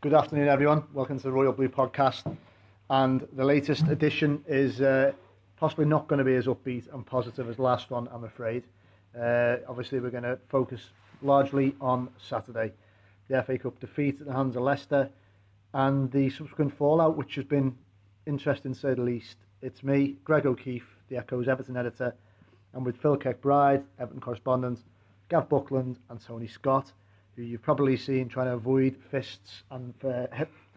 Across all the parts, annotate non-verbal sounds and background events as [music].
Good afternoon, everyone. Welcome to the Royal Blue Podcast. And the latest edition is uh, possibly not going to be as upbeat and positive as the last one, I'm afraid. Uh, obviously, we're going to focus largely on Saturday. The FA Cup defeat at the hands of Leicester and the subsequent fallout, which has been interesting to say the least. It's me, Greg O'Keeffe, the Echo's Everton editor, and with Phil Kirkbride, Everton correspondent, Gav Buckland, and Tony Scott, who you've probably seen trying to avoid fists and uh,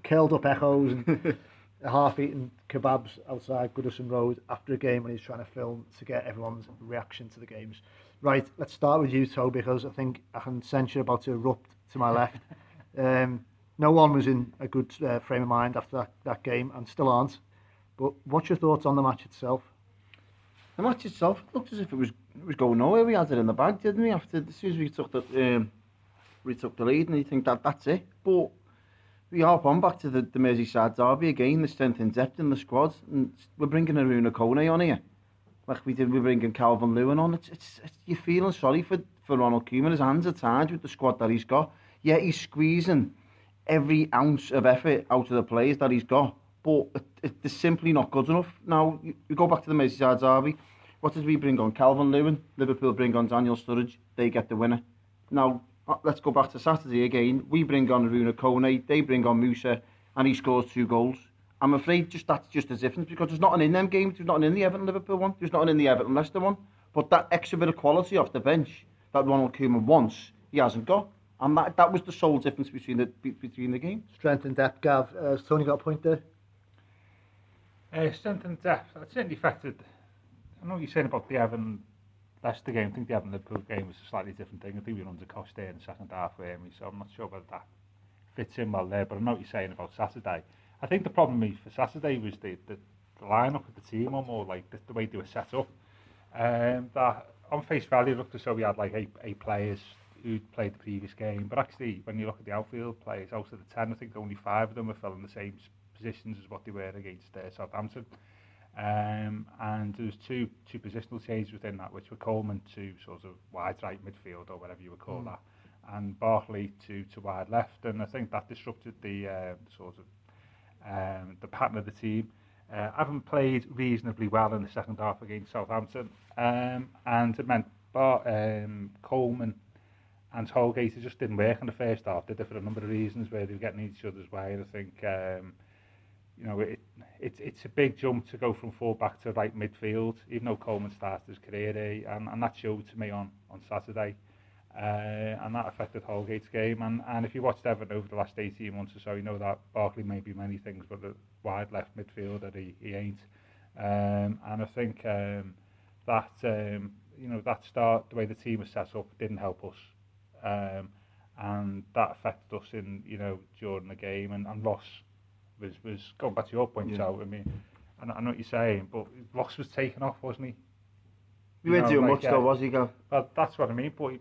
curled up echoes and [laughs] half-eaten kebabs outside Goodison Road after a game when he's trying to film to get everyone's reaction to the games. Right, let's start with you, Toe, because I think I can sense you're about to erupt to my left. [laughs] Um, no one was in a good uh, frame of mind after that, that game, and still aren't. But what's your thoughts on the match itself? The match itself looked as if it was it was going nowhere. We had it in the bag, didn't we? After as soon as we took the um, we took the lead, and you think that that's it. But we harp on back to the, the Merseyside derby again. The strength and depth in the squad, and we're bringing Arouna Koné on here, like we did. We're bringing Calvert-Lewin on. It's, it's, it's you're feeling sorry for for Ronald Koeman. His hands are tied with the squad that he's got. Yet he's squeezing every ounce of effort out of the players that he's got. But it, it, it's simply not good enough. Now, you, you go back to the Merseyside derby. What did we bring on? Calvert-Lewin. Liverpool bring on Daniel Sturridge. They get the winner. Now, let's go back to Saturday again. We bring on Arouna Koné. They bring on Musa. And he scores two goals. I'm afraid just that's just a difference because there's nothing in them games. There's nothing in the Everton Liverpool one. There's nothing in the Everton Leicester one. But that extra bit of quality off the bench that Ronald Koeman wants, he hasn't got. And that, that was the sole difference between the be- between the games. Strength and depth, Gav. Uh, has Tony got a point there? Uh, strength and depth. That certainly affected. I know what you're saying about the Everton that's the game. I think the Liverpool game was a slightly different thing. I think we were under cost there in the second half, um, so I'm not sure whether that fits in well there. But I know what you're saying about Saturday. I think the problem for Saturday was the, the, the line-up of the team, or more like the, the way they were set up. Um, that on face value looked as though we had like eight, eight players who'd played the previous game. But actually, when you look at the outfield players, out of the 10, I think only five of them were filling in the same positions as what they were against uh, Southampton. Um, and there was two two positional changes within that, which were Coleman to sort of wide right midfield or whatever you would call that, and Barkley to, to wide left. And I think that disrupted the uh, sort of um, the pattern of the team. Uh, haven't played reasonably well in the second half against Southampton, um, and it meant Bar- um, Coleman and Holgate just didn't work in the first half. They did for a number of reasons where they were getting each other's way. And I think um, you know it, it it's a big jump to go from full back to right midfield, even though Coleman started his career there, and, and that showed to me on on Saturday. Uh, and that affected Holgate's game. And, and if you watched Everton over the last 18 months or so, you know that Barkley may be many things, but a wide left midfielder, he, he ain't. Um, and I think um, that, um, you know, that start, the way the team was set up, didn't help us. Um, and that affected us in, you know, during the game. And, and Ross was, was going back to your point, Yeah. out. I mean, I know, I know what you're saying, but Ross was taken off, wasn't he? We You weren't know, doing like, much though, uh, was he, Gav? Well, that's what I mean. But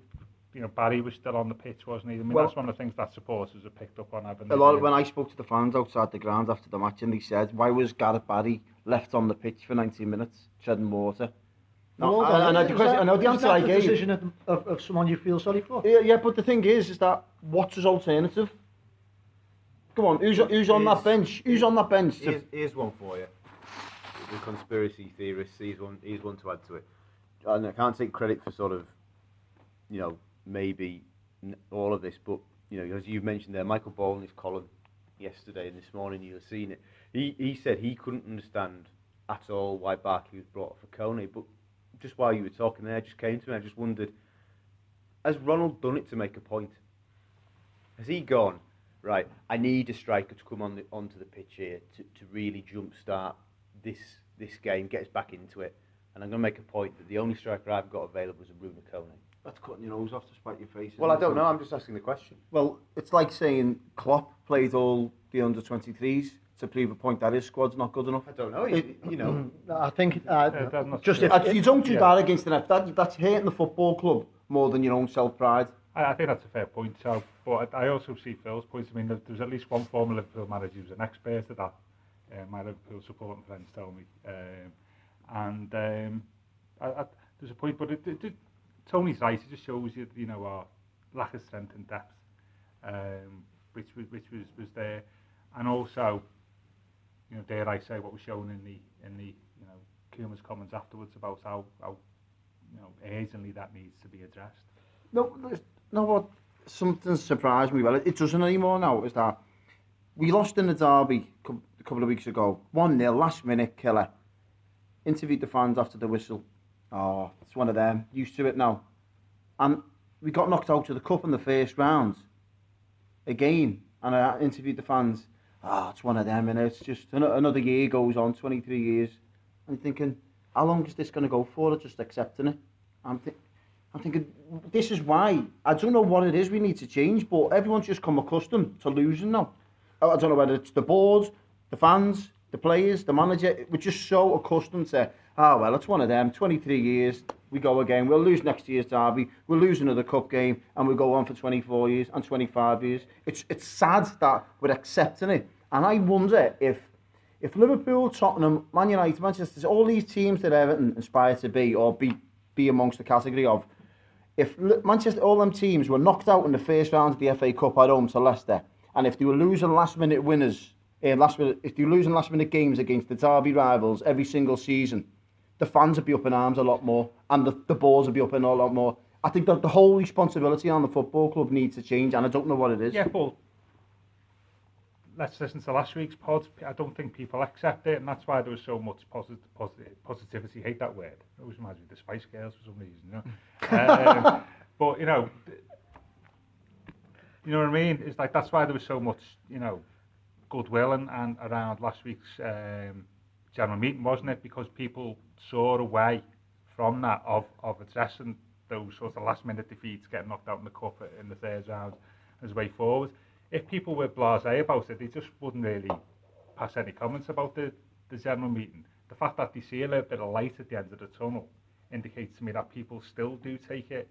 you know, Barry was still on the pitch, wasn't he? I mean, Well- that's one of the things that supporters have picked up on. Haven't A they? lot when I spoke to the fans outside the ground after the match, and they said, "Why was Gareth Barry left on the pitch for 90 minutes, treading water?" No, Well, and, and I, is the question, that- I know the answer that I the gave. decision of, of, of someone you feel sorry for? Yeah, yeah, but the thing is, is that what's his alternative? Come on, who's who's on that bench? Who's on that bench? To, Here's, here's one for you. The conspiracy theorists, he's one, he's one to add to it. And I can't take credit for sort of, you know, maybe all of this, but, you know, as you've mentioned there, Michael Ball in his column yesterday and this morning, you've seen it. He, he said he couldn't understand at all why Barkley was brought for Koné, but just while you were talking there, it just came to me, I just wondered, has Ronald done it to make a point? Has he gone, right, I need a striker to come on the, onto the pitch here to, to really jumpstart this this game, get us back into it. And I'm going to make a point that the only striker I've got available is Arouna Koné. that's cutting your nose off to spite your face. Well, I isn't it? don't know. I'm just asking the question. Well, it's like saying Klopp played all the under 23s to prove a point that his squad's not good enough. I don't know. You, you know, [clears throat] I think uh, Yeah, just true. if, Uh, you don't do Yeah. that against an F. That, that's hurting the football club more than your own self pride. I, I think that's a fair point. So, but I, I also see Phil's point. I mean, there- there's at least one former Liverpool manager who's an expert at that. Uh, my Liverpool supporting friends tell me, um, and um, I, I, there's a point. But it, it, it, Tony's right. It just shows you, you know, our lack of strength and depth, um, which was which was was there, and also, you know, dare I say, what was shown in the in the you know Koeman's comments afterwards about how how you know urgently that needs to be addressed. No, no, what something surprised me. Well, it, doesn't anymore now. Is that we lost in the derby a couple of weeks ago, one 0 last minute killer. Interviewed the fans after the whistle. Oh, it's one of them. Used to it now. And we got knocked out of the cup in the first round. Again, and I interviewed the fans. Ah, it's one of them, and it's just another year goes on, 23 years. I'm thinking, how long is this going to go for? Just accepting it. I'm thinking. I'm thinking, this is why. I don't know what it is we need to change, but everyone's just come accustomed to losing now. I don't know whether it's the board, the fans, the players, the manager. We're just so accustomed to, oh, well, it's one of them. 23 years, we go again. We'll lose next year's derby. We'll lose another cup game, and we'll go on for 24 years and 25 years. It's, it's sad that we're accepting it. And I wonder if if Liverpool, Tottenham, Man United, Manchester, all these teams that Everton aspire to be or be be amongst the category of, if Manchester, all them teams were knocked out in the first round of the FA Cup at home to Leicester, and if they were losing last minute winners, uh, last minute, if they were losing last minute games against the derby rivals every single season, the fans would be up in arms a lot more, and the, the boards would be up in a lot more. I think that the whole responsibility on the football club needs to change, and I don't know what it is. Yeah, but let's listen to last week's pod. I don't think people accept it, and that's why there was so much posit- posit- positivity. hate that word. It always reminds me of the Spice Girls for some reason, you know. um, [laughs] but you know, you know what I mean? It's like that's why there was so much, you know, goodwill and, and around last week's um, general meeting, wasn't it? Because people saw a way from that of of addressing those sort of last minute defeats, getting knocked out in the cup in the third round as a way forward. If people were blasé about it, they just wouldn't really pass any comments about the, the general meeting. The fact that they see a little bit of light at the end of the tunnel indicates to me that people still do take it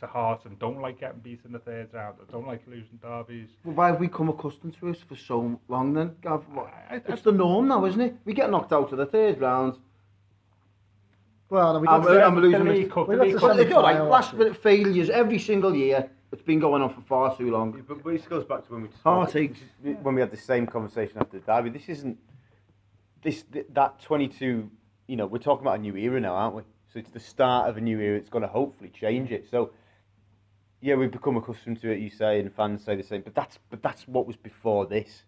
to heart and don't like getting beat in the third round or don't like losing derbies. Well, why have we come accustomed to it for so long then, Gav? I- I- It's the norm now, isn't it? We get knocked out of the third round. well, we I'm, got to- I'm losing the it. League Cup, we the got League to Cup. Well, it's all right. semi-final Last last minute failures every single year. It's been going on for far too long. but, but it goes back to when we Heartache. when we had the same conversation after the derby. This isn't this th- that 22. You know, we're talking about a new era now, aren't we? So it's the start of a new era. It's going to hopefully change it. So yeah, we've become accustomed to it. You say, and fans say the same. But that's but that's what was before this.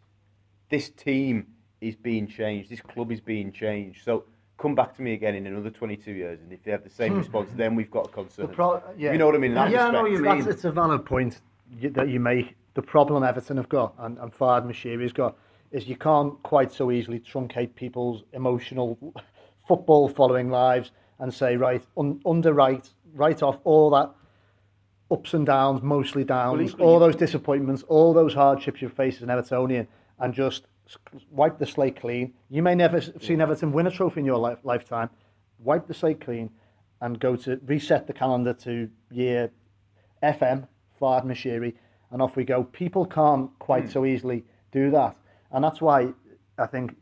This team is being changed. This club is being changed. So come back to me again in another 22 years, and if they have the same hmm. response, then we've got a concern. Pro- yeah. You know what I mean? In that Yeah, I know what you mean. That's, it's a valid point that you make. The problem Everton have got and, and Farhad Moshiri's got is you can't quite so easily truncate people's emotional [laughs] football following lives and say, right, un, underwrite, write off all that ups and downs, mostly downs, equally all those disappointments, all those hardships you face as an Evertonian, and just s- wipe the slate clean. You may never have seen Everton win a trophy in your life, lifetime. Wipe the slate clean and go to reset the calendar to year FM, Farhad Moshiri, and off we go. People can't quite hmm. so easily do that. And that's why I think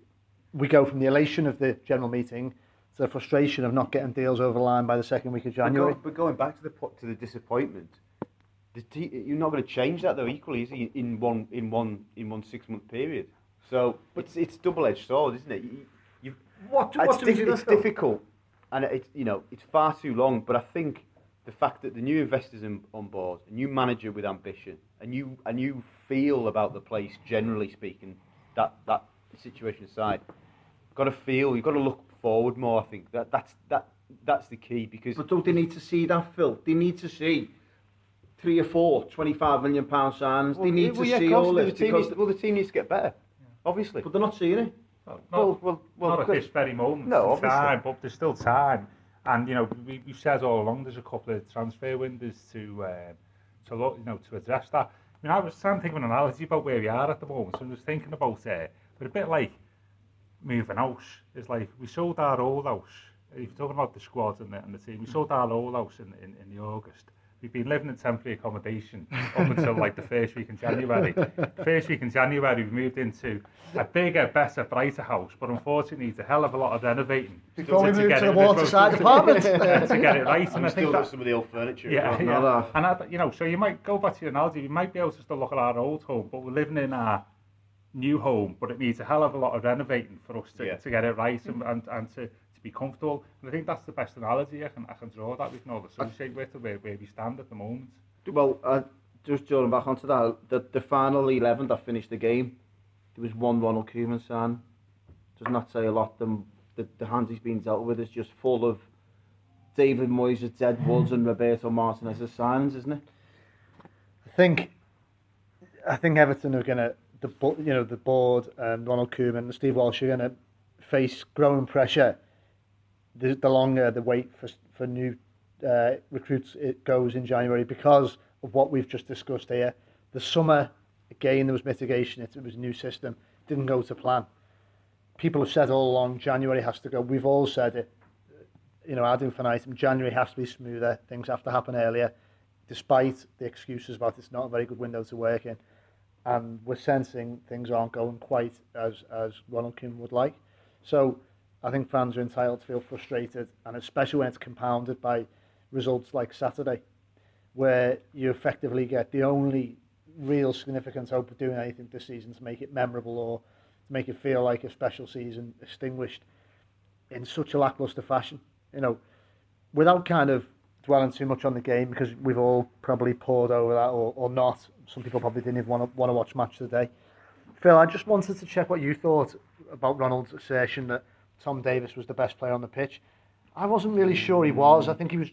we go from the elation of the general meeting to the frustration of not getting deals over the line by the second week of January. but going back to the to the disappointment, the te- you're not going to change that though equally, in one in one in one six month period. So it's it's double edged sword, isn't it? You, you, What, it's, what do we diff- it's difficult, and it's you know it's far too long. But I think the fact that the new investors in, on board, a new manager with ambition, a new a new feel about the place, generally speaking, that that situation aside, got to feel. You've got to look forward more. I think that that's that that's the key because But don't they need to see that, Phil? They need to see three or four 25 million pound signs. they need well, to yeah, see all the this team because needs, well, the team needs to get better, obviously. But they're not seeing it. Well, well, well, well not at this very moment. No, obviously. Time, but there's still time. And you know, we, we've said all along there's a couple of transfer windows to um, to look, you know, to address that. I mean, I was trying to think of an analogy about where we are at the moment. So I was thinking about uh, but a bit like moving house. It's like we sold our old house. If you're talking about the squad and the, and the team, we sold our old house in, in, in the August. We've been living in temporary accommodation up until like the first week in January. First week in January, we moved into a bigger, better, brighter house, but unfortunately, it's a hell of a lot of renovating. Before we to moved to the waterside apartment. [laughs] to get it right. And And I still think got that, some of the old furniture. yeah, well. Not yeah. that. And I, you know, so you might go back to your analogy. We might be able to still look at our old home, but we're living in our new home, but it needs a hell of a lot of renovating for us to, Yeah. to get it right and, and, and to, to be comfortable. And I think that's the best analogy I can, I can draw that we can all associate with where, where we stand at the moment. Well, uh, just drawing back onto that, the, the final 11 that finished the game, there was one Ronald Koeman sign. Does not say a lot. The, the, the hand he's been dealt with is just full of David Moyes, Ted Woods and Roberto Martinez's signs, isn't it? I think, I think Everton are going to, the you know, the board, and Ronald Koeman and Steve Walsh are going to face growing pressure. The, the longer the wait for for new uh, recruits it goes in January because of what we've just discussed here. The summer, again, there was mitigation. It, it was a new system. Didn't go to plan. People have said all along January has to go. We've all said it. You know, ad infinitum. January has to be smoother. Things have to happen earlier despite the excuses about it's not a very good window to work in. And we're sensing things aren't going quite as, as Ronald Koeman would like. So I think fans are entitled to feel frustrated, and especially when it's compounded by results like Saturday, where you effectively get the only real significant hope of doing anything this season to make it memorable or to make it feel like a special season extinguished in such a lackluster fashion. You know, without kind of dwelling too much on the game because we've all probably poured over that or, or not. Some people probably didn't even want to, want to watch match today. Phil, I just wanted to check what you thought about Ronald's assertion that Tom Davies was the best player on the pitch. I wasn't really sure he was. I think he was.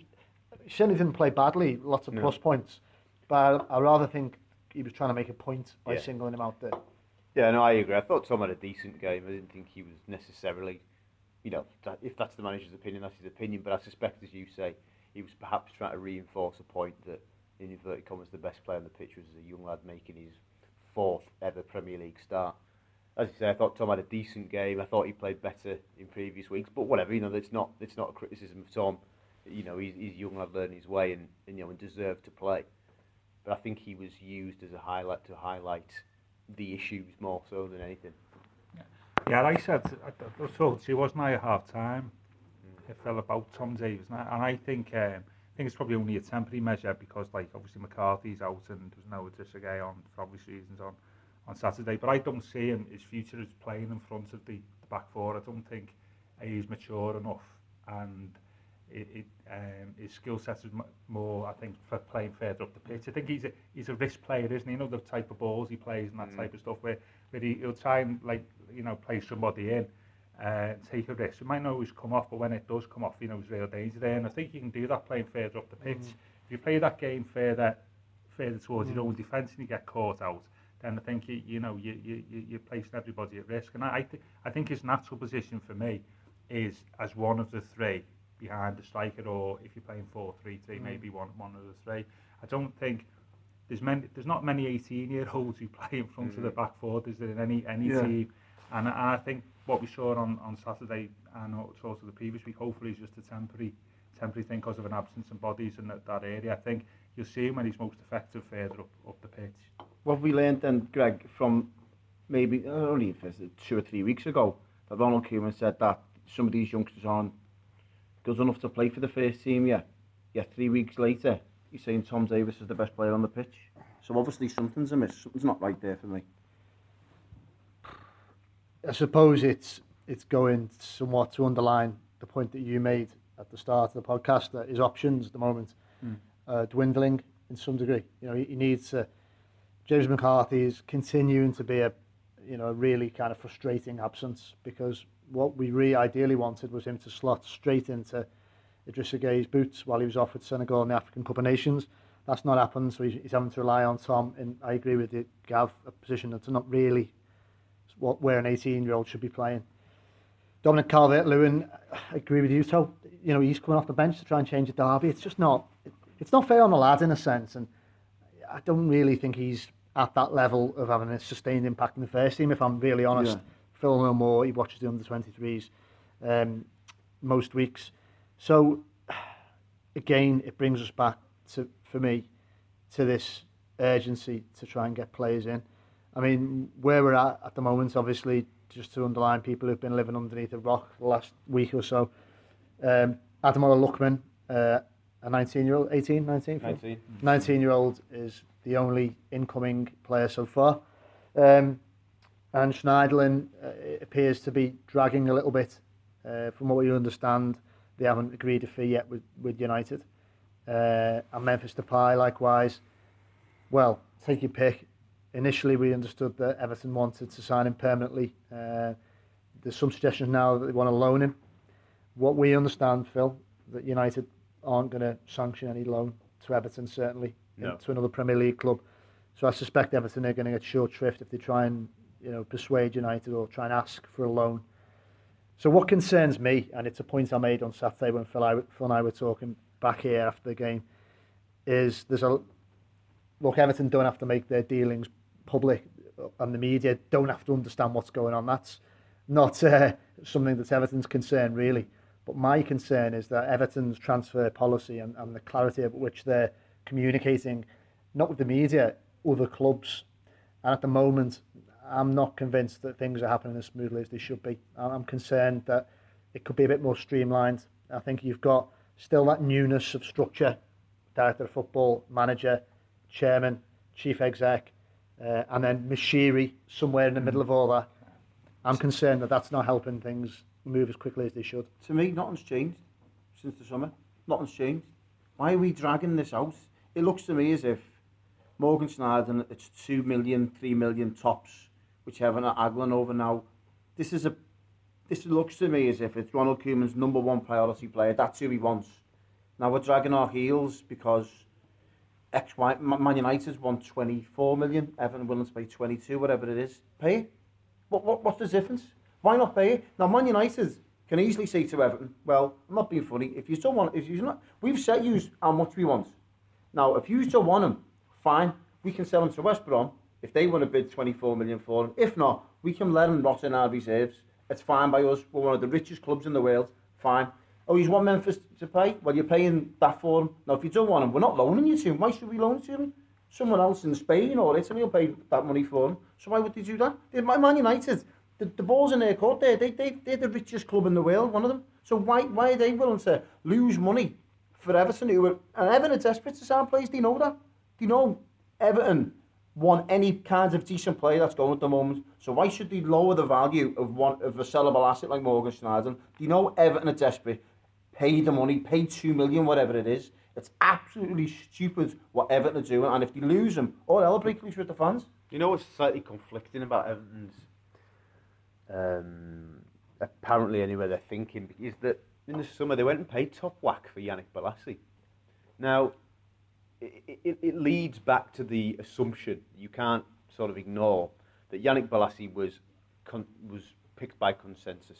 He certainly didn't play badly. Lots of No. plus points, but I, I rather think he was trying to make a point by Yeah. singling him out there. Yeah, no, I agree. I thought Tom had a decent game. I didn't think he was necessarily, you know, that, if that's the manager's opinion, that's his opinion. But I suspect, as you say, he was perhaps trying to reinforce a point that, in inverted commas, the best player on the pitch was a young lad making his fourth ever Premier League start. As you say, I thought Tom had a decent game. I thought he played better in previous weeks. But whatever, you know, it's not it's not a criticism of Tom. You know, he's, he's a young lad learning his way and, and you know and deserved to play. But I think he was used as a highlight to highlight the issues more so than anything. Yeah, I said, I, I was talking to you, wasn't I, at half time? It fell about Tom Davies, and I, and I think um, I think it's probably only a temporary measure because, like, obviously McCarthy's out and there's no Idrissa Gueye on for obvious reasons on, on Saturday. But I don't see him his future is playing in front of the, the back four. I don't think he's mature enough, and it, it um, his skill set is more, I think, for playing further up the pitch. I think he's a he's a risk player, isn't he? You know the type of balls he plays and that Mm. type of stuff where where he, he'll try and like you know play somebody in. Uh, take a risk. It might not always come off, but when it does come off, you know, there's real danger there. And I think you can do that playing further up the pitch. If you play that game further, further towards your own defence and you get caught out, then I think you, you know you, you you- you're placing everybody at risk. And I I, th- I think his natural position for me is as one of the three behind the striker, or if you're playing four three three, mm. maybe one one of the three. I don't think there's many there's not many 18 year olds who play in front of the mm. back four. Is there in any any Yeah. team? And I, I think what we saw on, on Saturday and also the previous week, hopefully, is just a temporary temporary thing because of an absence of bodies in that, that area. I think you'll see him when he's most effective further up, up the pitch. What have we learned then, Greg, from maybe uh, only if it's two or three weeks ago, that Ronald Koeman said that some of these youngsters aren't good enough to play for the first team yet. Yet three weeks later, he's saying Tom Davies is the best player on the pitch. So obviously something's amiss. Something's not right there for me. I suppose it's it's going somewhat to underline the point that you made at the start of the podcast that his options at the moment are dwindling in some degree. You know, he, he needs to. James McCarthy is continuing to be a you know a really kind of frustrating absence because what we really ideally wanted was him to slot straight into Idrissa Gueye boots while he was off with Senegal in the African Cup of Nations. That's not happened, so he's, he's having to rely on Tom. And I agree with you, Gav, a position that's not really what where an 18 year old should be playing. Dominic Calvert-Lewin, I agree with you. So you know he's coming off the bench to try and change the derby. It's just not. it's not fair on the lad in a sense. And I don't really think he's at that level of having a sustained impact in the first team, if I'm really honest. Yeah. Phil no more, he watches the under 23s um, most weeks. So, again, it brings us back to, for me, to this urgency to try and get players in. I mean, where we're at at the moment, obviously, just to underline people who've been living underneath a rock the last week or so, um, Adamola Luckman, uh, a 19 year old, 18, 19? 19. 19 year old is the only incoming player so far. Um, and Schneiderlin uh, appears to be dragging a little bit. Uh, from what we understand, they haven't agreed a fee yet with, with United. Uh, and Memphis Depay, likewise. Well, take your pick. Initially, we understood that Everton wanted to sign him permanently. Uh, there's some suggestions now that they want to loan him. What we understand, Phil, that United aren't going to sanction any loan to Everton, certainly, No. to another Premier League club. So I suspect Everton are going to get short shrift if they try and you know persuade United or try and ask for a loan. So what concerns me, and it's a point I made on Saturday when Phil, I, Phil and I were talking back here after the game, is there's a look. Everton don't have to make their dealings public, and the media don't have to understand what's going on. That's not uh, something that's Everton's concern really. But my concern is that Everton's transfer policy and, and the clarity of which they're communicating, not with the media, other clubs. And at the moment, I'm not convinced that things are happening as smoothly as they should be. I'm concerned that it could be a bit more streamlined. I think you've got still that newness of structure, director of football, manager, chairman, chief exec, uh, and then Moshiri somewhere in the middle of all that. I'm concerned that that's not helping things move as quickly as they should. To me, nothing's changed since the summer. Nothing's changed. Why are we dragging this out? It looks to me as if Morgan Schneider, and it's 2 million, 3 million tops, whichever are haggling over now. This is a this looks to me as if it's Ronald Koeman's number one priority player. That's who he wants. Now we're dragging our heels because X, Y, Ma- Man United's want 24 million, Everton willing to pay 22, whatever it is. Pay. What, what, what's the difference? Why not pay? Now, Man United can easily say to Everton, well, I'm not being funny. If you still want, if you not, we've set you how much we want. Now, if you still want him, fine. We can sell him to West Brom if they want to bid 24 million for him. If not, we can let him rot in our reserves. It's fine by us. We're one of the richest clubs in the world. Fine. Oh, he's one Memphis Depay? Well, you're paying that for him. Now, if you don't want him, we're not loaning you to him. Why should we loan to him? Someone else in Spain or Italy will pay that money for him. So why would they do that? They're Man United, the, the ball's in their court there. They, they, they're the richest club in the world, one of them. So why, why are they willing to lose money for Everton? Who are, and Everton are desperate to sign players. Do you know that? Do you know Everton want any kind of decent player that's going at the moment? So why should they lower the value of one of a sellable asset like Morgan Schneider? Do you know Everton are desperate? Pay the money, pay two million, whatever it is. It's absolutely stupid what Everton are doing. And if they lose them, all hell breaks loose with the fans. You know what's slightly conflicting about Everton's, um, apparently anyway, they're thinking, is that in the summer they went and paid top whack for Yannick Bolasie. Now, it, it, it leads back to the assumption you can't sort of ignore that Yannick Bolasie was con- was picked by consensus.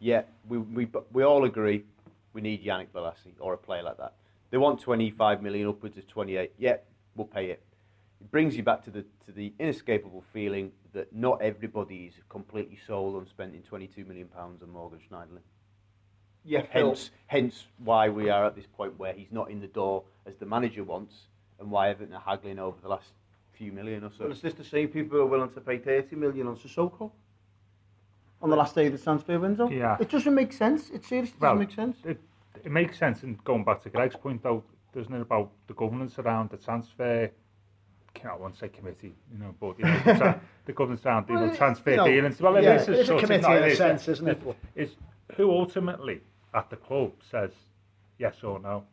Yeah, we, we, we all agree we need Yannick Bolasie or a player like that. They want 25 million upwards of 28. Yeah, we'll pay it. It brings you back to the to the inescapable feeling that not everybody is completely sold on spending 22 million pounds on Morgan Schneiderlin. Yeah, Hence, hence why we are at this point where he's not in the door as the manager wants, and why Everton are haggling over the last few million or so. But is this the same people who are willing to pay 30 million on Sissoko? On the last day of the transfer window? Yeah. It doesn't make sense. It seriously Well, doesn't make sense. It, it makes sense, and going back to Greg's point, though, doesn't it about the governance around the transfer? I won't say committee, you know, but you know, the, tra- [laughs] the governance around you know, Well, transfer you know, dealings. Well, yeah, it is it is a sort of- committee in a sense, isn't it? It's who ultimately at the club says yes or no.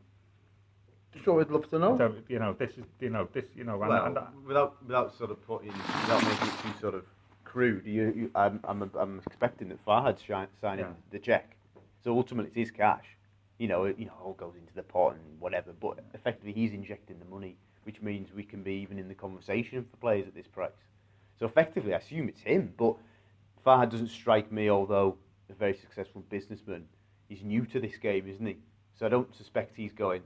So I'd love to know. So, you know, this is, you know, this, you know, and, well, and, without without sort of putting without making it too sort of crude, you, you I'm, I'm I'm expecting that Farhad's shi- signing Yeah. the check, so ultimately it's his cash. You know, it, you know, all goes into the pot and whatever, but effectively he's injecting the money, which means we can be even in the conversation for players at this price. So effectively, I assume it's him, but Farhad doesn't strike me, although a very successful businessman. He's new to this game, isn't he? So I don't suspect he's going,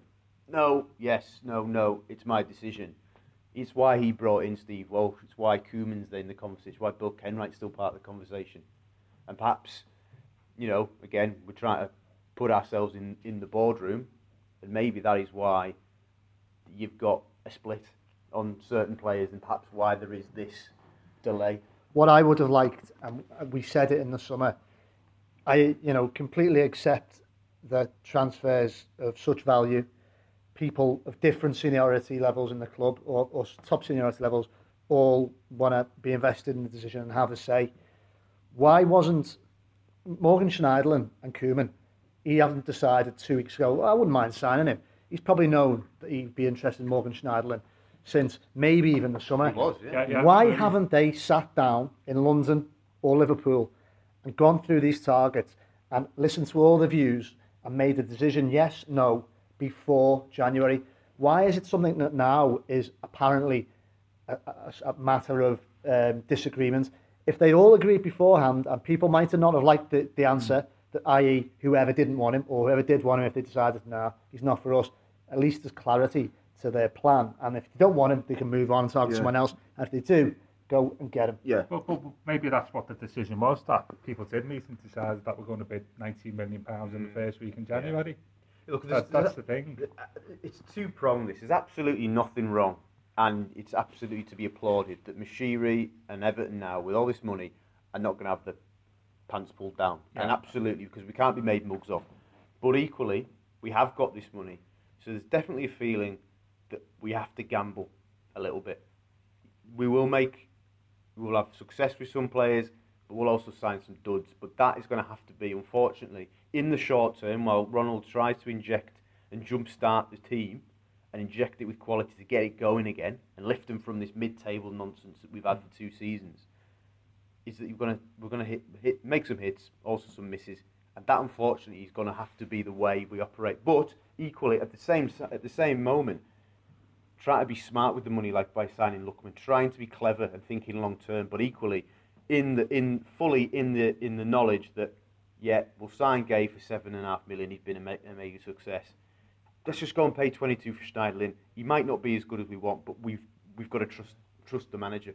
no, yes, no, no, it's my decision. It's why he brought in Steve Walsh. It's why Koeman's in the conversation. Why Bill Kenwright's still part of the conversation. And perhaps, you know, again, we're trying to put ourselves in, in the boardroom, and maybe that is why you've got a split on certain players, and perhaps why there is this delay. What I would have liked, and we said it in the summer, I you know completely accept that transfers of such value, people of different seniority levels in the club or, or top seniority levels, all want to be invested in the decision and have a say. Why wasn't Morgan Schneiderlin and Koeman? He hasn't decided two weeks ago. Well, I wouldn't mind signing him. He's probably known that he'd be interested in Morgan Schneiderlin since maybe even the summer. He was, yeah. Yeah, yeah, Why absolutely. haven't they sat down in London or Liverpool and gone through these targets and listened to all the views and made a decision, yes, no, before January? Why is it something that now is apparently a, a, a matter of um, disagreement? If they all agreed beforehand, and people might have not have liked the, the answer, that i.e., whoever didn't want him or whoever did want him, if they decided, no, he's not for us, at least there's clarity to their plan. And if they don't want him, they can move on and target Yeah. someone else. And if they do, go and get him. Yeah. But, but, but maybe that's what the decision was that people did meet and decided that we're going to bid 19 million pounds in the mm. first week in January. Look, there's, That, that's the thing. Uh, it's two pronged. This there's absolutely nothing wrong, and it's absolutely to be applauded that Moshiri and Everton now, with all this money, are not going to have the pants pulled down. And absolutely, because we can't be made mugs of. But equally, we have got this money, so there's definitely a feeling that we have to gamble a little bit. We will make, we will have success with some players, but we'll also sign some duds. But that is going to have to be, unfortunately, in the short term, while Ronald tries to inject and jumpstart the team and inject it with quality to get it going again and lift them from this mid-table nonsense that we've had for two seasons. Is that you're gonna we're gonna hit, hit make some hits, also some misses, and that unfortunately is going to have to be the way we operate. But equally, at the same at the same moment, try to be smart with the money, like by signing Lookman, trying to be clever and thinking long term, but equally in the in fully in the in the knowledge that yeah, we'll sign Gueye for seven and a half million. He's been a, mega success. Let's just go and pay twenty two for Schneiderlin. He might not be as good as we want, but we've we've got to trust trust the manager.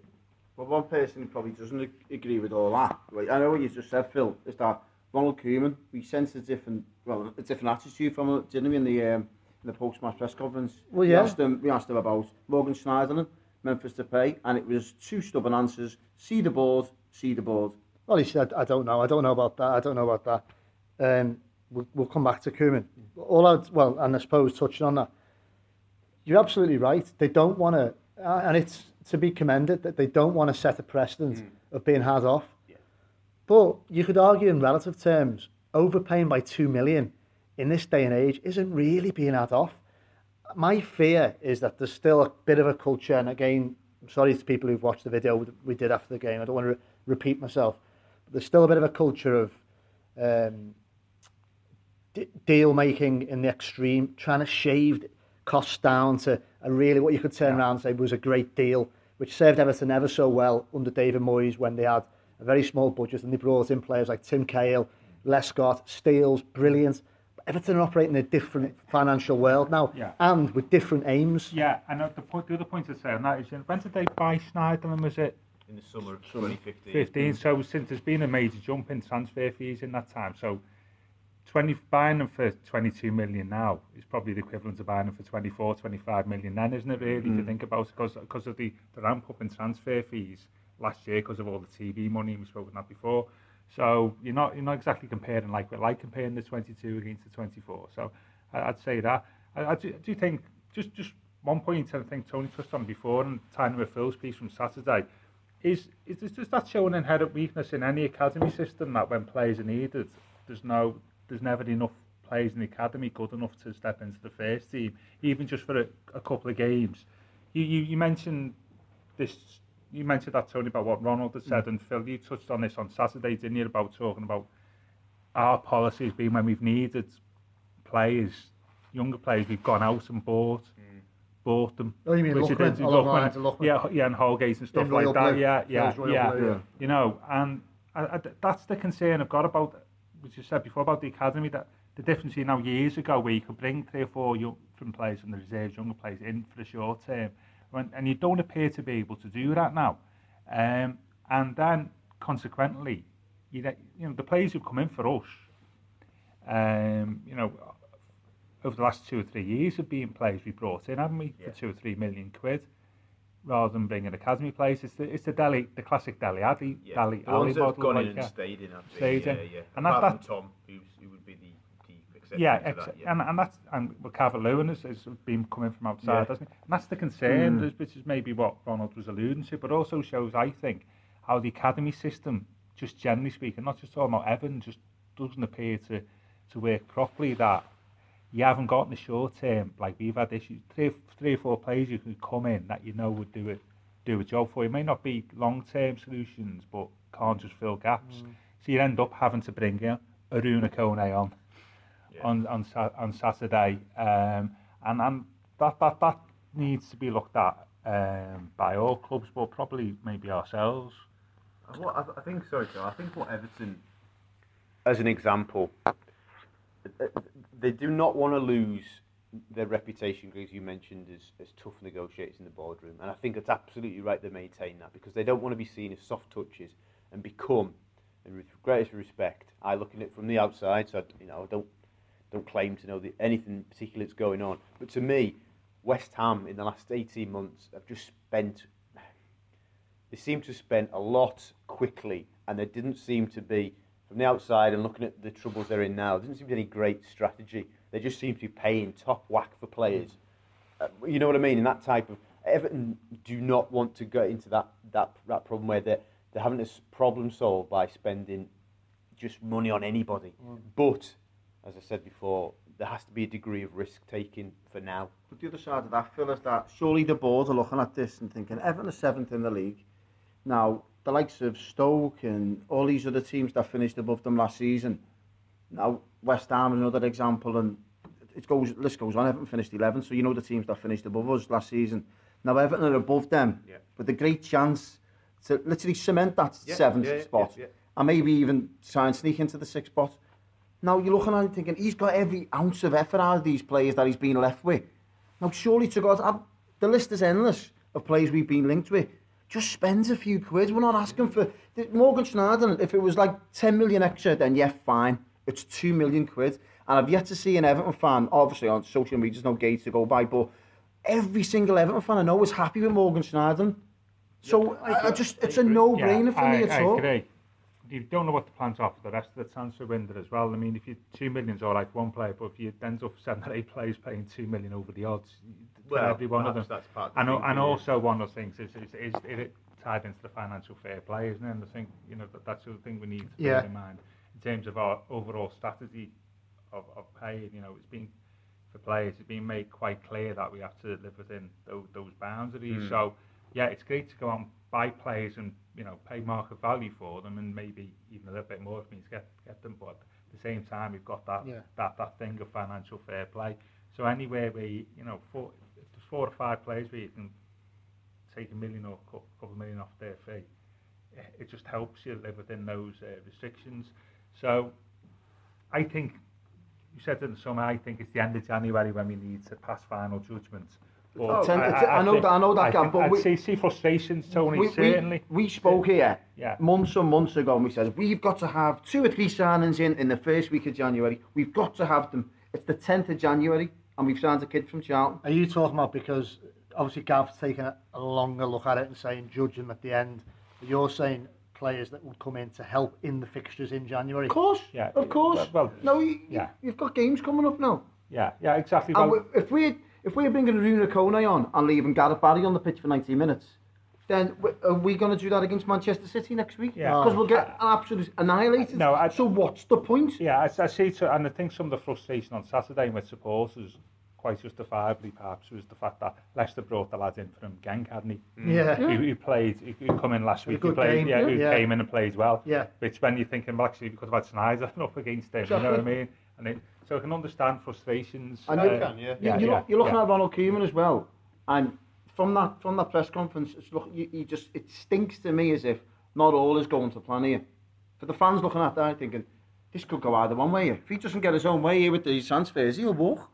Well, one person who probably doesn't agree with all that, I know what you just said, Phil, is that Ronald Koeman, we sensed a different, well, a different attitude from him, didn't we, in the, um, in the post-match press conference? Well, We asked him, we asked him about Morgan Schneiderlin, Memphis Depay, and it was two stubborn answers, see the board, see the board. Well, he said, I don't know. I don't know about that. I don't know about that. Um, we'll, we'll come back to Koeman. All I'd, well, and I suppose touching on that, you're absolutely right. They don't want to, uh, and it's to be commended that they don't want to set a precedent of being hard off. Yeah. But you could argue in relative terms, overpaying by two million in this day and age isn't really being had off. My fear is that there's still a bit of a culture, and again, I'm sorry to people who've watched the video we did after the game. I don't want to re- repeat myself, but there's still a bit of a culture of um, d- deal making in the extreme, trying to shave costs down to a really what you could turn around and say was a great deal, which served Everton ever so well under David Moyes when they had a very small budget and they brought in players like Tim Cahill, Lescott, Steels, brilliant. Everton are operating in a different financial world now Yeah. and with different aims. Yeah, and the, point, the other point to say on that is, when did they buy Schneiderlin? Was it In the summer of 2015. 15? So since there's been a major jump in transfer fees in that time, so 20 buying them for 22 million now is probably the equivalent of buying them for 24, 25 million then, isn't it really, if you mm. think about it, because of the, the ramp up in transfer fees last year because of all the TV money, we've spoken that before. So you're not you're not exactly comparing like with like comparing the 22 against the 24. So I, I'd say that. I, I, do, do think just just one point I think Tony touched on before and tying with Phil's piece from Saturday is is this, does that show an inherent weakness in any academy system that when players are needed, there's no there's never enough players in the academy good enough to step into the first team, even just for a, a couple of games. You, you you mentioned this. You mentioned that Tony about what Ronald had said, mm. and Phil, you touched on this on Saturday, didn't you? About talking about our policies being when we've needed players, younger players, we've gone out and bought, mm. bought them. Oh, you mean Which Lookman? did- Oliver Ryan. Yeah, yeah, and Holgate and stuff In like Royal that. Blue. Yeah, yeah, Royal yeah. Blue, yeah. You know, and I, I, that's the concern I've got about which you said before about the academy, that the difference you know years ago where you could bring three or four young from players from the reserves, younger players in for the short term, when, and you don't appear to be able to do that now. Um, and then consequently, you know, you know the players who've come in for us, um, you know, over the last two or three years have been players we brought in, haven't we, Yeah. for two or three million quid, rather than bringing academy players. It's the it's the Dele, the classic Dele Alli, Yeah. Dele the Alli ones that have model, gone in and stayed in? Stayed yeah, in. yeah. And that- Apart that- from Tom, who's, who would be the, the Yeah, ex- that. Yeah. and and that's and well, Calvert Lewin has, has been coming from outside, Yeah. hasn't he? And that's the concern, Mm. which is maybe what Ronald was alluding to, but also shows, I think, how the academy system, just generally speaking, not just talking about Evan, just doesn't appear to to work properly. That you haven't got in the short term, like we've had issues, three, three or four players you can come in that you know would do it, do a job for you. It may not be long term solutions, but can't just fill gaps. So you end up having to bring in Arouna Koné on Yeah. on on, on Saturday, um, and and that, that that needs to be looked at um, by all clubs, but probably maybe ourselves. What I, I think, sorry, Joe, I think what Everton, as an example, they do not want to lose their reputation, as you mentioned, as, as tough negotiators in the boardroom. And I think it's absolutely right to maintain that because they don't want to be seen as soft touches and become, and with greatest respect, I look at it from the outside, so I, you know, I don't don't claim to know the, anything particular that's going on. But to me, West Ham in the last 18 months have just spent they seem to spend a lot quickly, and there didn't seem to be, from the outside and looking at the troubles they're in now, there didn't seem to be any great strategy. They just seem to be paying top whack for players. Uh, you know what I mean? In that type of Everton do not want to go into that that that problem where they're they're having this problem solved by spending just money on anybody. But as I said before, there has to be a degree of risk taking for now. But the other side of that, Phil, is that surely the board are looking at this and thinking, Everton are seventh in the league. Now, the likes of Stoke and all these other teams that finished above them last season. Now, West Ham is another example, and it goes, list goes on. Everton finished 11th, so you know the teams that finished above us last season. Now, Everton are above them, Yeah. with a great chance to literally cement that Yeah, seventh yeah, spot, and maybe even try and sneak into the sixth spot. Now you're looking at it thinking he's got every ounce of effort out of these players that he's been left with. Now surely to God, i the list is endless of players we've been linked with. Just spends a few quid. We're not asking for Morgan Schneider. If it was like 10 million extra, then yeah, fine. It's 2 million quid. And I've yet to see an Everton fan, obviously on social media, there's no gate to go by, but every single Everton fan I know is happy with Morgan Schneider. So I, I just, it's a no-brainer for I, me at I all. agree. You don't know what the plans are for the rest of the transfer window as well. I mean, if you two million's all right for one player, but if you end up seven or eight players paying two million over the odds for Well, every one of them, that's part of the and, al- and yeah. also one of the things is is, is, is it tied into the financial fair play, isn't it? And I think you know that, that's the other thing we need to Yeah. bear in mind in terms of our overall strategy of, of paying. You know, it's been for players, it's been made quite clear that we have to live within those, those boundaries. Hmm. So, yeah, it's great to go out and buy players and you know pay market value for them, and maybe even a little bit more if means get get them. But at the same time, we've got that Yeah. that that thing of financial fair play. So anywhere where you, you know four, if there's four or five players where you can take a million or a couple of million off their fee, eh, it just helps you live within those uh, restrictions. So I think you said in the summer. I think it's the end of January when we need to pass final judgment. It's oh, en- it's- I know that- I know that, I Gav, but we- see, see frustrations, Tony. we, certainly. We, we spoke here Yeah. months and months ago and we said, we've got to have two or three signings in in the first week of January. We've got to have them. It's the 10th of January and we've signed a kid from Charlton. Are you talking about because obviously Gav's taken a, longer look at it and saying judge them at the end? But you're saying players that would come in to help in the fixtures in January. Of course, Yeah, of course. well- well, no, you, yeah. you've got games coming up now. Yeah, yeah, exactly. And Well, if we if we're bringing Arouna Koné on and leaving Gareth Barry on the pitch for 90 minutes, then are we going to do that against Manchester City next week? Yeah. Because we'll get absolutely annihilated. No, I- so what's the point? Yeah, I, I see, to, and I think some of the frustration on Saturday with supporters, quite justifiably perhaps, was the fact that Leicester brought the lad in from Genk, hadn't he? Mm. Yeah. Who, who played, who, who come in last week, who played, game, yeah, who yeah. came in and played well. Yeah. Which when you're thinking, well, actually, because I've had Snyder [laughs] up against him, you know what I mean? And it, so I can understand frustrations. And uh, you can, yeah. You, Yeah, you're, yeah, look- you're looking yeah. at Ronald Koeman as well, and from that from that press conference, it's look, you, you just it stinks to me as if not all is going to plan here. For the fans looking at that, thinking this could go either one way. If he doesn't get his own way here with these transfers, he'll walk.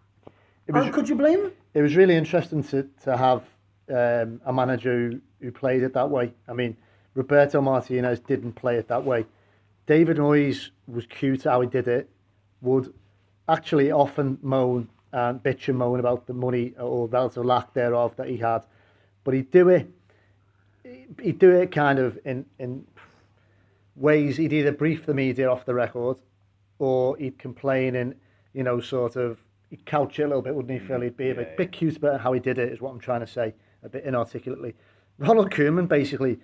It was- How could you blame him? it was really interesting to, to have um, a manager who, who played it that way. I mean, Roberto Martinez didn't play it that way. David Moyes was cute how he did it, would actually often moan and bitch and moan about the money or relative lack thereof that he had. But he'd do it, he'd do it kind of in, in ways, he'd either brief the media off the record or he'd complain in, you know, sort of, he'd couch it a little bit, wouldn't he, Phil? He'd be a bit, yeah. bit cute about how he did it, is what I'm trying to say, a bit inarticulately. Ronald Koeman basically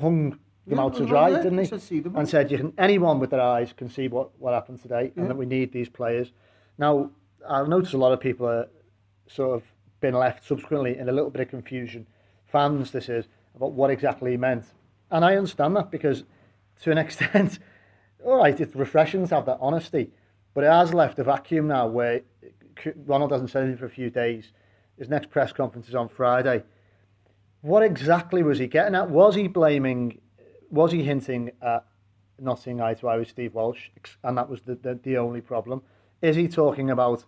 hung them Yeah, out to dry, didn't he he? said, "See the. And said, you can, anyone with their eyes can see what, what happened today Yeah. and that we need these players. Now, I've noticed a lot of people are sort of been left subsequently in a little bit of confusion, fans this is, about what exactly he meant. And I understand that because to an [laughs] extent, all right, it's refreshing to have that honesty, but it has left a vacuum now where Ronald hasn't said anything for a few days. His next press conference is on Friday. What exactly was he getting at? Was he blaming, was he hinting at not seeing eye to eye with Steve Walsh, and that was the, the, the only problem? Is he talking about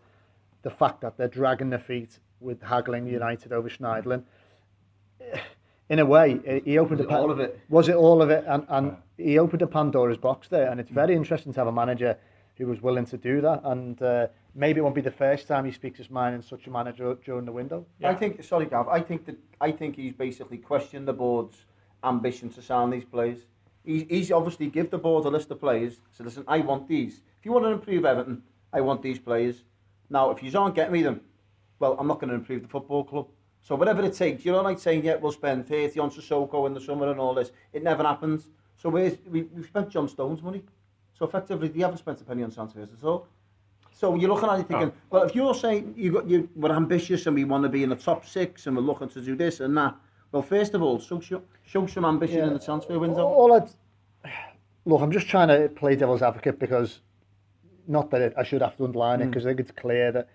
the fact that they're dragging their feet with haggling United over Schneiderlin? [sighs] In a way, he opened Was a it all of it? Was it all of it? And, and he opened a Pandora's box there, and it's very interesting to have a manager who was willing to do that. And uh, maybe it won't be the first time he speaks his mind in such a manner during the window. I think, sorry, Gav, I think that I think he's basically questioned the board's ambition to sign these players. He, he's obviously give the board a list of players. So listen, I want these. If you want to improve Everton, I want these players. Now, if you aren't getting me them, well, I'm not going to improve the football club. So whatever it takes, you know, like saying, yeah, we'll spend 30 on Sissoko in the summer and all this. It never happens. So we, we've spent John Stones' money. So effectively, they haven't spent a penny on transfers at all. So you're looking at it thinking, ah. well, if you're saying you got you we're ambitious and we want to be in the top six and we're looking to do this and that, well, first of all, show, show, some ambition in the transfer window. All I'd, look, I'm just trying to play devil's advocate because, not that it, I should have to underline it, mm. because I think it's clear that,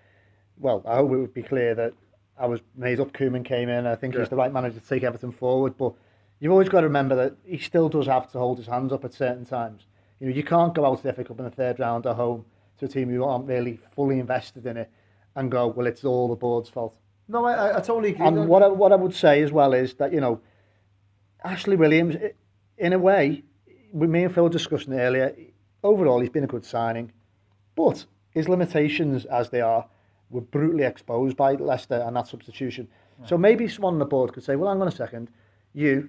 well, I hope it would be clear that I was made up. Koeman came in. I think he's the right manager to take Everton forward. But you've always got to remember that he still does have to hold his hands up at certain times. You know, you can't go out to the FA Cup in the third round at home to a team who aren't really fully invested in it and go, well, it's all the board's fault. No, I, I, I totally agree. And what I, what I would say as well is that, you know, Ashley Williams, in a way, with me and Phil discussing it earlier, overall he's been a good signing. But his limitations as they are were brutally exposed by Leicester and that substitution. So maybe someone on the board could say, well, hang on a second, you,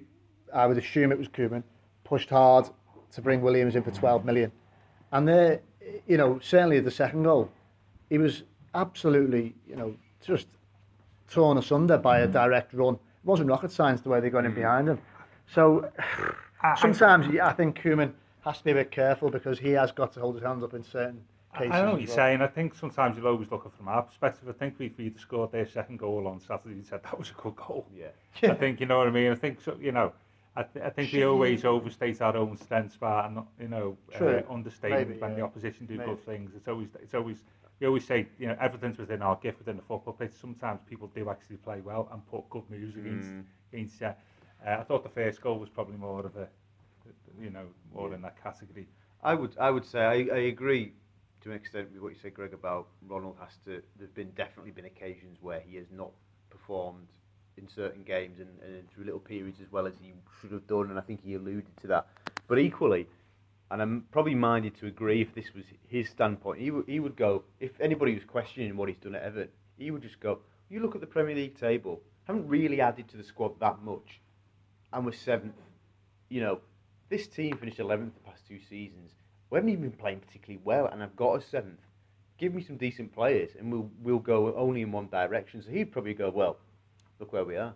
I would assume it was Koeman, pushed hard to bring Williams in for 12 million. And there, you know, certainly the second goal, he was absolutely, you know, just torn asunder by a direct run. It wasn't rocket science the way they got in behind him. So I- sometimes yeah, I think Koeman has to be a bit careful because he has got to hold his hands up in certain cases. I know what as you're well. saying. I think sometimes you'll always look at from our perspective. I think if we'd scored their second goal on Saturday, you said that was a good goal. Yeah. I think you know what I mean. I think so, you know. I, th- I think we always overstate our own strengths by not, you know, True. uh, understating Maybe, when yeah. the opposition do Maybe. good things. It's always, it's always, we always say, you know, everything's within our gift within the football pitch. Sometimes people do actually play well and put good moves against against you. Uh, I thought the first goal was probably more of a, you know, more in that category. I would I would say I, I agree to an extent with what you said, Greg, about Ronald has to. There's been definitely been occasions where he has not performed in certain games and, and through little periods as well as he should have done, and I think he alluded to that. But equally, and I'm probably minded to agree if this was his standpoint, he would he would go if anybody was questioning what he's done at Everton, he would just go. You look at the Premier League table, haven't really added to the squad that much, and we're seventh. You know, this team finished 11th the past two seasons. We haven't even been playing particularly well, and I've got a seventh. Give me some decent players, and we'll we'll go only in one direction. So he'd probably go, well, look where we are.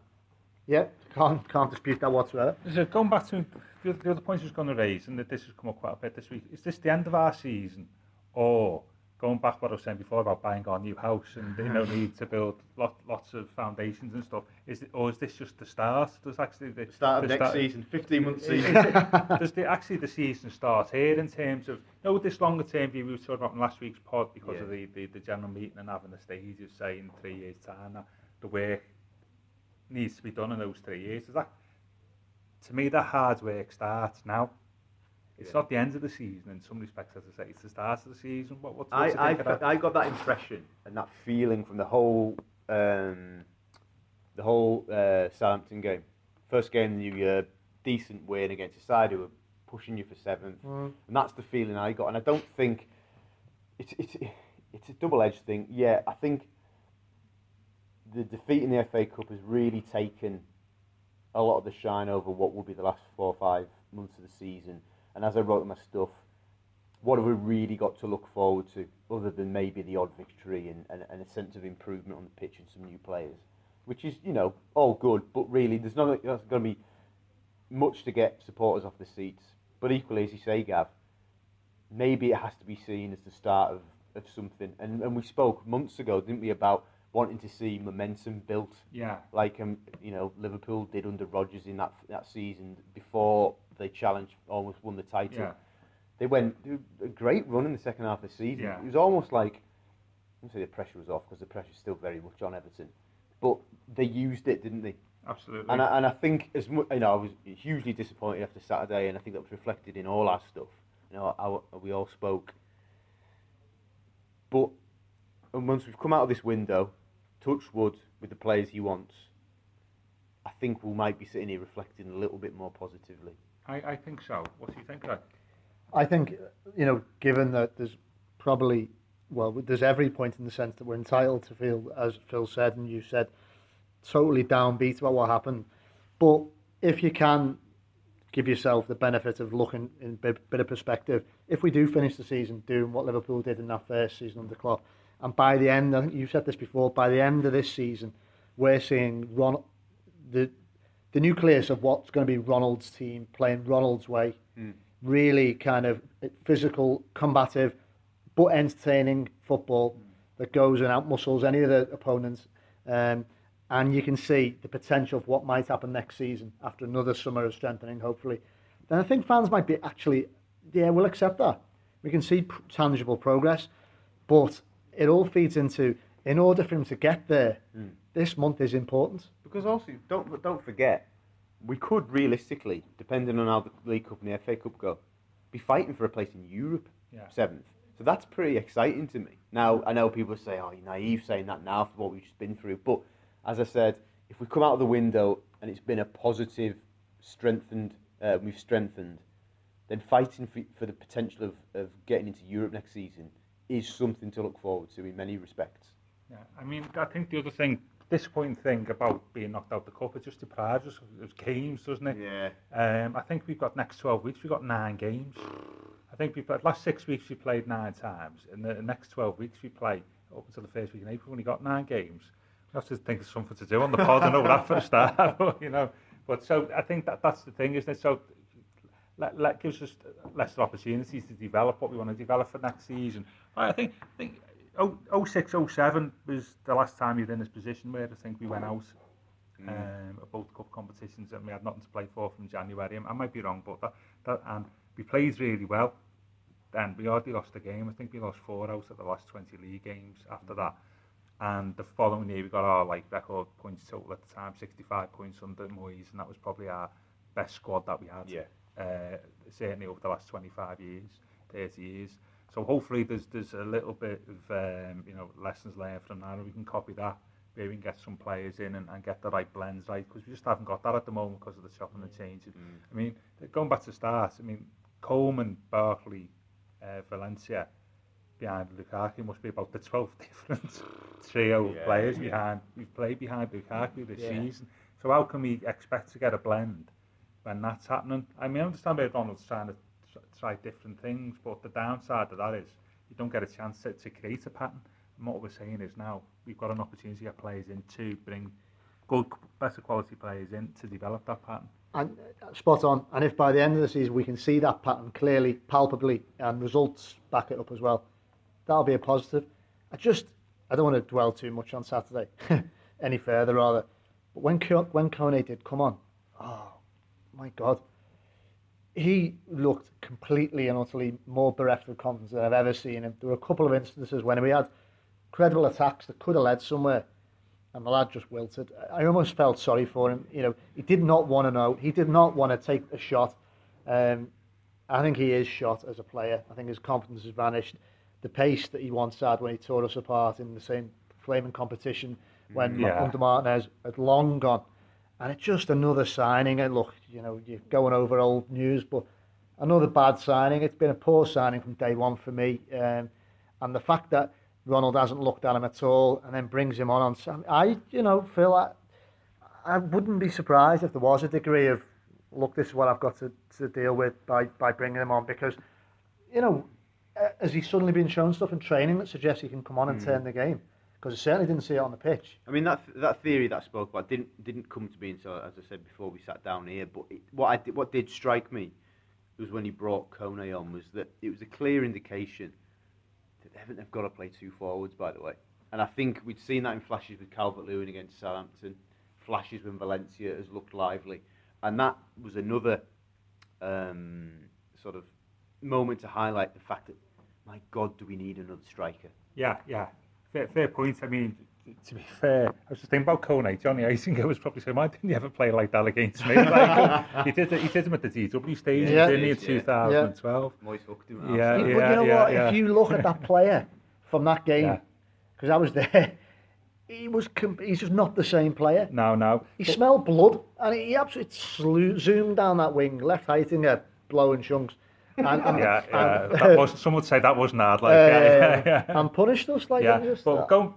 Yeah, can't can't dispute that whatsoever. So going back to the, the other point I was going to raise, and that this has come up quite a bit this week, is this the end of our season, or going back what I was saying before about buying our new house and you know need to build lot, lots of foundations and stuff? Is it, or is this just the start? Does actually the Start of the next start- season, 15 month Is season. it- does the actually the season start here in terms of you know this longer term view we were talking about in last week's pod because of the, the, the general meeting and having the stages say in three years time the work needs to be done in those three years. Is that to me that hard work starts now? It's Yeah. not the end of the season in some respects, as I say. It's the start of the season. What, what's, I, what's I, think of fe- that? I got that impression and that feeling from the whole um, the whole uh, Southampton game. First game of the new year, decent win against a side who were pushing you for seventh, and that's the feeling I got. And I don't think it's it's it's a double edged thing. Yeah, I think the defeat in the FA Cup has really taken a lot of the shine over what will be the last four or five months of the season. And as I wrote in my stuff, what have we really got to look forward to other than maybe the odd victory and, and, and a sense of improvement on the pitch and some new players? Which is, you know, all good, but really there's not there's going to be much to get supporters off the seats. But equally, as you say, Gav, maybe it has to be seen as the start of, of something. And, and we spoke months ago, didn't we, about wanting to see momentum built Yeah. like um, you know Liverpool did under Rodgers in that that season before they challenged almost won the title. Yeah. They went a great run in the second half of the season. Yeah. It was almost like I won't say the pressure was off because the pressure's still very much on Everton, but they used it, didn't they? Absolutely. And I, and I think as mu- you know, I was hugely disappointed after Saturday, and I think that was reflected in all our stuff. You know, how we all spoke. But and once we've come out of this window, touch wood with the players he wants, I think we might be sitting here reflecting a little bit more positively. I, I think so. What do you think of that? I think, you know, given that there's probably, well, there's every point in the sense that we're entitled to feel, as Phil said and you said, totally downbeat about what happened. But if you can give yourself the benefit of looking in a bit, bit of perspective, if we do finish the season doing what Liverpool did in that first season under Klopp, and by the end, I think you said this before, by the end of this season, we're seeing Ron, the the nucleus of what's going to be Ronald's team playing Ronald's way, really kind of physical, combative, but entertaining football that goes and outmuscles any of the opponents. Um, and you can see the potential of what might happen next season after another summer of strengthening, hopefully. Then I think fans might be actually, yeah, we'll accept that. We can see pr- tangible progress, but it all feeds into, in order for him to get there, this month is important. Because also, don't don't forget, we could realistically, depending on how the League Cup and the FA Cup go, be fighting for a place in Europe, Yeah. seventh. So that's pretty exciting to me. Now I know people say, "Oh, you're naive saying that now after what we've just been through," but as I said, if we come out of the window and it's been a positive, strengthened, uh, we've strengthened, then fighting for, for the potential of, of getting into Europe next season is something to look forward to in many respects. Yeah, I mean, I think the other thing, disappointing thing about being knocked out the cup, it just deprives us of games, doesn't it? Yeah. Um, I think we've got next 12 weeks, we've got nine games. I think we've got, last six weeks we played nine times, and the next 12 weeks we play up until the first week in April, we've only got nine games. We have to think of something to do on the pod, I know that for a start, [laughs] you know. But so I think that that's the thing, isn't it? So let, let gives us less opportunities to develop what we want to develop for next season. I think, I think oh, 06, 07 was the last time you were in this position where I think we went out um, at both cup competitions and we had nothing to play for from January. I might be wrong, but that, that and we played really well. Then we hardly lost a game. I think we lost four out of the last 20 league games after that. And the following year we got our like record points total at the time, 65 points under Moyes, and that was probably our best squad that we had. Yeah. Uh, certainly over the last 25 years, 30 years. So hopefully there's there's a little bit of um, you know lessons learned from that, and we can copy that. Maybe we can get some players in and, and get the right blends right because we just haven't got that at the moment because of the chopping and the changing. I mean, going back to start, I mean Coleman, Barkley, uh, Valencia behind Lukaku must be about the 12th [laughs] different [laughs] trio of Yeah, players yeah. behind we've played behind Lukaku this Yeah. season. So how can we expect to get a blend when that's happening? I mean, I understand where trying to try different things, but the downside of that is you don't get a chance to, to create a pattern. And what we're saying is now we've got an opportunity to get players in to bring good, better quality players in to develop that pattern. And uh, spot on. And if by the end of the season we can see that pattern clearly, palpably, and results back it up as well, that'll be a positive. I just, I don't want to dwell too much on Saturday, [laughs] any further rather. But when when Koné did come on, oh my God, he looked completely and utterly more bereft of confidence than I've ever seen him. There were a couple of instances when we had credible attacks that could have led somewhere, and the lad just wilted. I almost felt sorry for him. You know, he did not want to know. He did not want to take a shot. Um, I think he is shot as a player. I think his confidence has vanished. The pace that he once had when he tore us apart in the same flaming competition when Mm, Yeah. under Martinez had long gone. And it's just another signing. And look, you know, you're going over old news, but another bad signing. It's been a poor signing from day one for me. Um, and the fact that Ronald hasn't looked at him at all and then brings him on on I, you know, feel I, I wouldn't be surprised if there was a degree of, look, this is what I've got to, to deal with by, by bringing him on because, you know, has he suddenly been shown stuff in training that suggests he can come on and turn the game? Because I certainly didn't see it on the pitch. I mean that that theory that I spoke about didn't didn't come to me until, as I said before, we sat down here. But it, what I did, what did strike me was when he brought Koné on was that it was a clear indication that they have got to play two forwards. By the way, and I think we'd seen that in flashes with Calvert-Lewin against Southampton, flashes when Valencia has looked lively, and that was another um, sort of moment to highlight the fact that my God, do we need another striker? Yeah, yeah. fair, fair point. I mean, to be fair, I was just thinking about Kone. Johnny Isinger was probably saying, why didn't he ever play like that against me? Like, [laughs] um, he, did, he did him at the DW stage, yeah. didn't he, in 2012? Yeah. Moist hooked him. Yeah, yeah, yeah, but you know yeah, what? Yeah. If you look at that [laughs] player from that game, because yeah. I was there, [laughs] he was he's just not the same player. No, no. He but, smelled blood, and he absolutely slew, zoomed down that wing, left Heitinger blowing chunks. And, and, Yeah, yeah. and, That was, [laughs] some would say that wasn't hard. Like, uh, yeah, yeah, yeah. and punished us like yeah. just But that. going,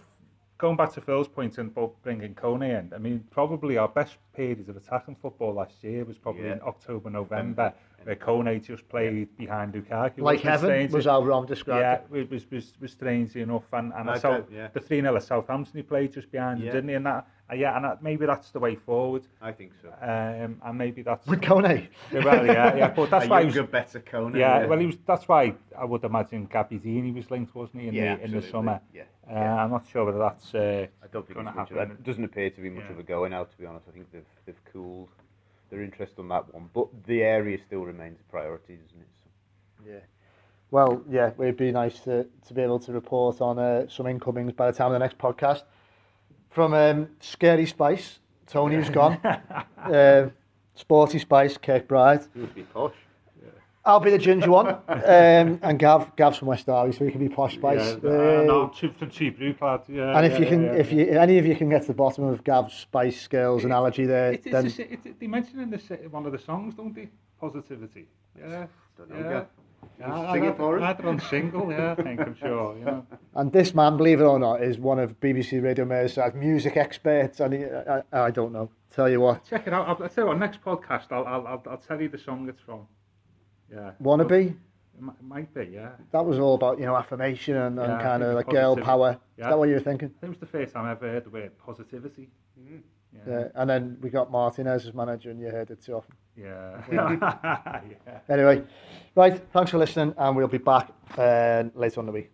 going back to Phil's point and about bringing Koné in, I mean, probably our best period of attacking football last year was probably Yeah. in October, November, where Koné just played behind Lukaku. like wasn't it, heaven strangely? was how Rom described Yeah, it. it was, was, was strangely enough. And, and I saw yeah. the 3 0 at Southampton, he played just behind him, didn't he? And that, uh, yeah, and that, maybe that's the way forward. I think so. Um, and maybe that's. With Koné. Yeah, well, yeah, yeah, but that's [laughs] a why he was, younger, better Conan. yeah, well, he was. That's why I would imagine Gabbiadini was linked, wasn't he, in Yeah, the in the summer? yeah, Uh, yeah. I'm not sure whether that's. Uh, I don't think gonna it's much of, happen. it doesn't appear to be much Yeah. of a going out. To be honest, I think they've they've cooled their interest on that one, but the area still remains a priority, doesn't it? So, Yeah. Well, yeah, it'd be nice to, to be able to report on uh, some incomings by the time of the next podcast. From um, Scary Spice, Tony was gone. [laughs] uh, Sporty Spice, Kirkbride. it would be posh. I'll be the ginger one. Um, and Gav, Gav's from West Derby, so he can be Posh Spice. yeah, Uh, uh, no, cheap, from cheap brew clad. Yeah, and if yeah, you can, yeah, if yeah. you, any of you can get to the bottom of Gav's spice skills analogy there, It, it's then a, it, they mention in the, one of the songs, don't they? Positivity. Yeah. Don't know, yeah. Gav. Yeah, Sing I- it for us. I had it on single, yeah, I think, I'm sure. You know. [laughs] and this man, believe it or not, is one of BBC Radio Mersey's music experts, and he, I, I, I don't know. Tell you what, Check it out. I'll, I'll tell you what, next podcast, I'll, I'll, I'll, I'll tell you the song it's from. Yeah. wannabe. It might be, yeah. That was all about you know affirmation and, and Yeah, I kind of think like girl positivity. power. Is that what you were thinking? I think it was the first time I ever heard the word positivity. Mm. Yeah. And then we got Martinez as manager, and you heard it too often. Yeah. [laughs] yeah. Anyway, right. Thanks for listening, and we'll be back uh, later on the week.